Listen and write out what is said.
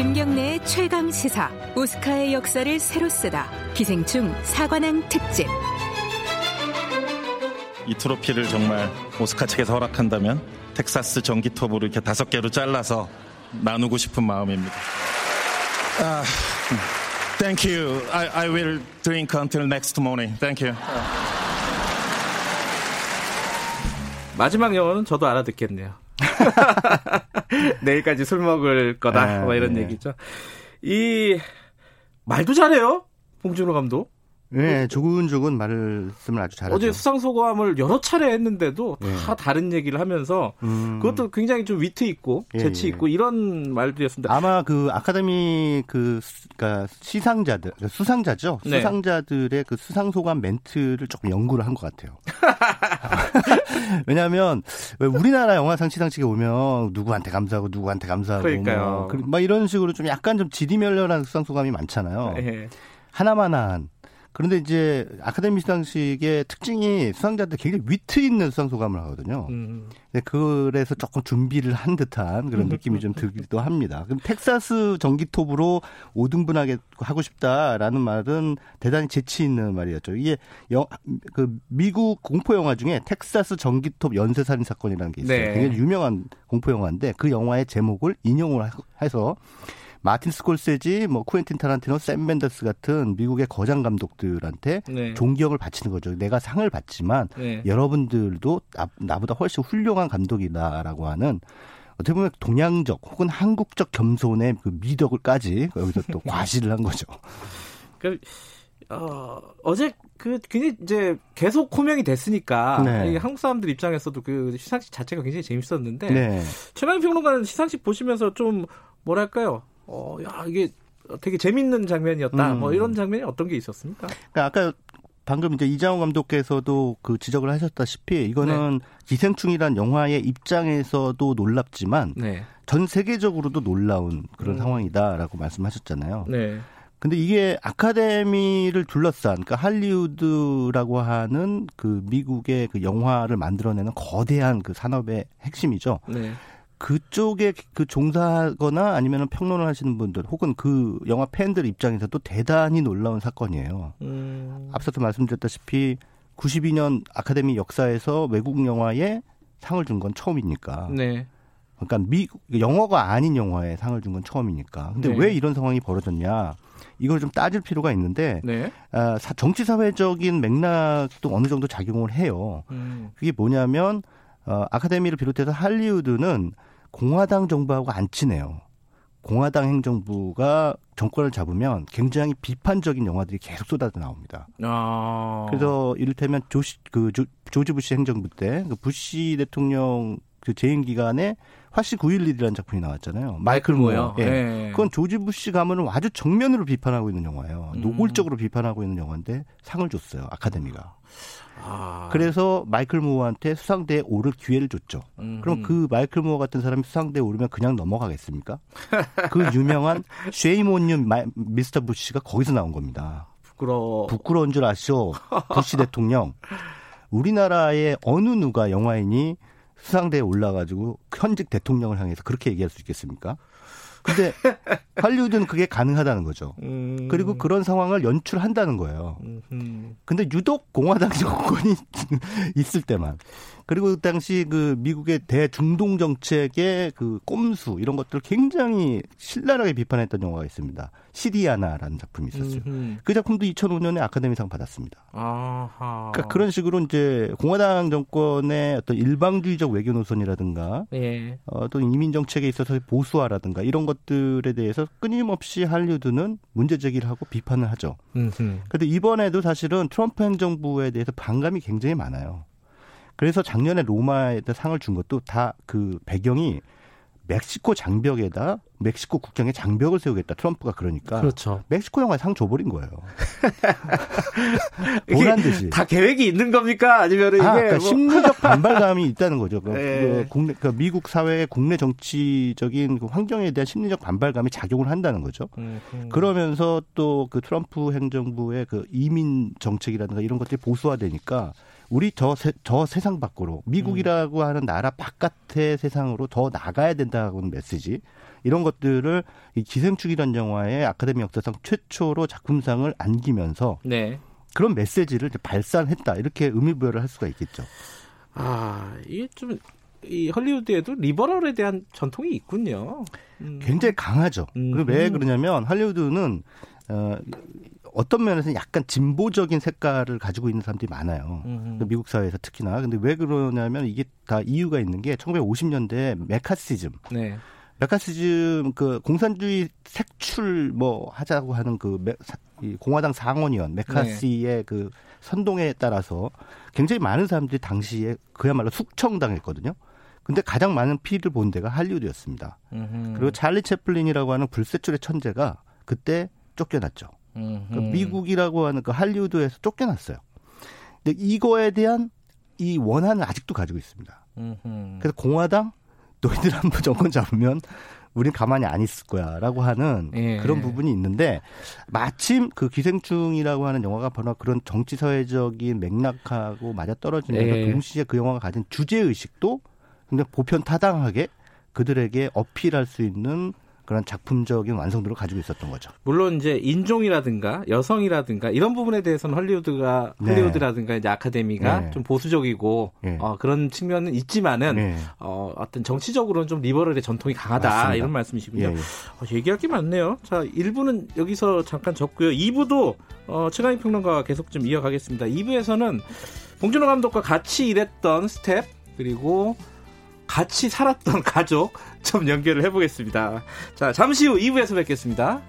김경래의 최강 시사 오스카의 역사를 새로 쓰다 기생충 사관왕 특집 이 트로피를 정말 오스카 측에서 허락한다면 텍사스 전기 톱으로 이렇게 다섯 개로 잘라서 나누고 싶은 마음입니다. 아, thank you. I, I will drink until next morning. Thank you. 마지막 영어는 저도 알아듣겠네요. 내일까지 술 먹을 거다. 아, 뭐 이런 네. 얘기죠. 이 말도 잘해요. 봉준호 감독. 네, 조근조근 말씀을 아주 잘하죠. 어제 수상소감을 여러 차례 했는데도 다 네. 다른 얘기를 하면서 음. 그것도 굉장히 좀 위트 있고 예, 재치 예. 있고 이런 말들이었습니다. 아마 그 아카데미 그 그러니까 시상자들 수상자죠. 네. 수상자들의 그 수상소감 멘트를 조금 연구를 한 것 같아요. 왜냐하면 왜 우리나라 영화상 시상식에 오면 누구한테 감사하고 누구한테 감사하고 그러니까요. 뭐, 막 이런 식으로 좀 약간 좀 지리멸렬한 수상 소감이 많잖아요. 네. 하나만한 그런데 이제 아카데미 시상식의 특징이 수상자들 굉장히 위트 있는 수상 소감을 하거든요. 음. 그래서 조금 준비를 한 듯한 그런 느낌이 좀 들기도 합니다. 그럼 텍사스 전기톱으로 5등분하게 하고 싶다라는 말은 대단히 재치 있는 말이었죠. 이게 영, 그 미국 공포 영화 중에 텍사스 전기톱 연쇄 살인 사건이라는 게 있어요. 네. 굉장히 유명한 공포 영화인데 그 영화의 제목을 인용을 해서 마틴 스콜세지, 뭐 쿠엔틴 타란티노, 샘 멘더스 같은 미국의 거장 감독들한테 네. 존경을 바치는 거죠. 내가 상을 받지만 네. 여러분들도 나, 보다 훨씬 훌륭한 감독이다라고 하는 어떻게 보면 동양적 혹은 한국적 겸손의 그 미덕을까지 여기서 또 과시를 한 거죠. 그, 어, 어제 그 굉장히 이제 계속 호명이 됐으니까 네. 한국 사람들 입장에서도 그 시상식 자체가 굉장히 재밌었는데 네. 최만희 평론가는 시상식 보시면서 좀 뭐랄까요 어, 야, 이게 되게 재밌는 장면이었다. 음. 뭐 이런 장면이 어떤 게 있었습니까? 그러니까 아까 방금 이제 이장호 감독께서도 그 지적을 하셨다시피 이거는 네. 기생충이란 영화의 입장에서도 놀랍지만 네. 전 세계적으로도 놀라운 그런 음. 상황이다라고 말씀하셨잖아요. 네. 근데 이게 아카데미를 둘러싼 그러니까 할리우드라고 하는 그 미국의 그 영화를 만들어내는 거대한 그 산업의 핵심이죠. 네. 그쪽에 그 종사하거나 아니면 평론을 하시는 분들 혹은 그 영화 팬들 입장에서도 대단히 놀라운 사건이에요. 음. 앞서도 말씀드렸다시피 92년 아카데미 역사에서 외국 영화에 상을 준 건 처음이니까. 네. 그러니까 미 영어가 아닌 영화에 상을 준 건 처음이니까. 근데 네. 왜 이런 상황이 벌어졌냐? 이걸 좀 따질 필요가 있는데 네. 아, 정치 사회적인 맥락도 어느 정도 작용을 해요. 음. 그게 뭐냐면 어, 아카데미를 비롯해서 할리우드는 공화당 정부하고 안 친해요. 공화당 행정부가 정권을 잡으면 굉장히 비판적인 영화들이 계속 쏟아져 나옵니다. 아. 그래서 이를테면 조시 그 조, 조지 부시 행정부 때 그 부시 대통령 그 재임 기간에 화씨 911이라는 작품이 나왔잖아요. 마이클 무어. 예. 네. 그건 조지 부시 가문을 아주 정면으로 비판하고 있는 영화예요. 음. 노골적으로 비판하고 있는 영화인데 상을 줬어요. 아카데미가. 아. 그래서 마이클 무어한테 수상대에 오를 기회를 줬죠. 음흠. 그럼 그 마이클 무어 같은 사람이 수상대에 오르면 그냥 넘어가겠습니까? 그 유명한 Shame on you Mr. Bush가 거기서 나온 겁니다. 부끄러워. 부끄러운 줄 아시오. 부시 대통령. 우리나라의 어느 누가 영화인이 수상대에 올라가지고 현직 대통령을 향해서 그렇게 얘기할 수 있겠습니까? 근데 할리우드는 그게 가능하다는 거죠. 음. 그리고 그런 상황을 연출한다는 거예요. 근데 유독 공화당 정권이 있을 때만 그리고 그 당시 그 미국의 대중동 정책의 그 꼼수 이런 것들 굉장히 신랄하게 비판했던 영화가 있습니다. 시리아나라는 작품이 있었어요. 음흠. 그 작품도 2005년에 아카데미상 받았습니다. 아하. 그러니까 그런 식으로 이제 공화당 정권의 어떤 일방주의적 외교 노선이라든가 예. 어떤 이민 정책에 있어서 보수화라든가 이런 것들에 대해서 끊임없이 할리우드는 문제 제기를 하고 비판을 하죠. 그런데 이번에도 사실은 트럼프 행정부에 대해서 반감이 굉장히 많아요. 그래서 작년에 로마에다 상을 준 것도 다 그 배경이 멕시코 장벽에다 멕시코 국경에 장벽을 세우겠다 트럼프가 그러니까 그렇죠. 멕시코 영화에 상 줘버린 거예요. 보란 듯이 다 계획이 있는 겁니까 아니면 이게 아, 그러니까 뭐. 심리적 반발감이 있다는 거죠. 그, 네. 그 국내 그 미국 사회의 국내 정치적인 그 환경에 대한 심리적 반발감이 작용을 한다는 거죠. 음, 음. 그러면서 또 그 트럼프 행정부의 그 이민 정책이라든가 이런 것들이 보수화되니까 우리 저, 세, 저 세상 밖으로 미국이라고 음. 하는 나라 바깥의 세상으로 더 나가야 된다는 메시지 이런 것들을 이 기생충이라는 영화의 아카데미 역사상 최초로 작품상을 안기면서 네. 그런 메시지를 발산했다 이렇게 의미부여를 할 수가 있겠죠. 아 이게 좀 이 헐리우드에도 리버럴에 대한 전통이 있군요. 음. 굉장히 강하죠. 음. 왜 그러냐면 할리우드는 어, 어떤 면에서는 약간 진보적인 색깔을 가지고 있는 사람들이 많아요. 음. 미국 사회에서 특히나. 근데 왜 그러냐면 이게 다 이유가 있는 게 1950년대 메카시즘. 네. 메카시즘 그 공산주의 색출 뭐 하자고 하는 그 메, 이 공화당 상원의원 메카시의 네. 그 선동에 따라서 굉장히 많은 사람들이 당시에 그야말로 숙청당했거든요. 근데 가장 많은 피해를 본 데가 할리우드였습니다. 음흠. 그리고 찰리 채플린이라고 하는 불세출의 천재가 그때 쫓겨났죠. 그 미국이라고 하는 그 할리우드에서 쫓겨났어요. 근데 이거에 대한 이 원한을 아직도 가지고 있습니다. 그래서 공화당 너희들 한번 정권 잡으면 우린 가만히 안 있을 거야라고 하는 예. 그런 부분이 있는데 마침 그 기생충이라고 하는 영화가 바로 그런 정치 사회적인 맥락하고 맞아 떨어지면서 예. 동시에 그 영화가 가진 주제 의식도 근데 보편 타당하게 그들에게 어필할 수 있는 그런 작품적인 완성도를 가지고 있었던 거죠. 물론 이제 인종이라든가 여성이라든가 이런 부분에 대해서는 헐리우드가 네. 헐리우드라든가 이제 아카데미가 네. 좀 보수적이고 네. 어, 그런 측면은 있지만은 네. 어, 어떤 정치적으로는 좀 liberal의 전통이 강하다 맞습니다. 이런 말씀이시군요. 예, 예. 어, 얘기할 게 많네요. 자, 1부는 여기서 잠깐 접고요. 2부도 어, 최강희 평론가와 계속 좀 이어가겠습니다. 2부에서는 봉준호 감독과 같이 일했던 스탭 그리고 같이 살았던 가족 좀 연결을 해보겠습니다. 자, 잠시 후 2부에서 뵙겠습니다.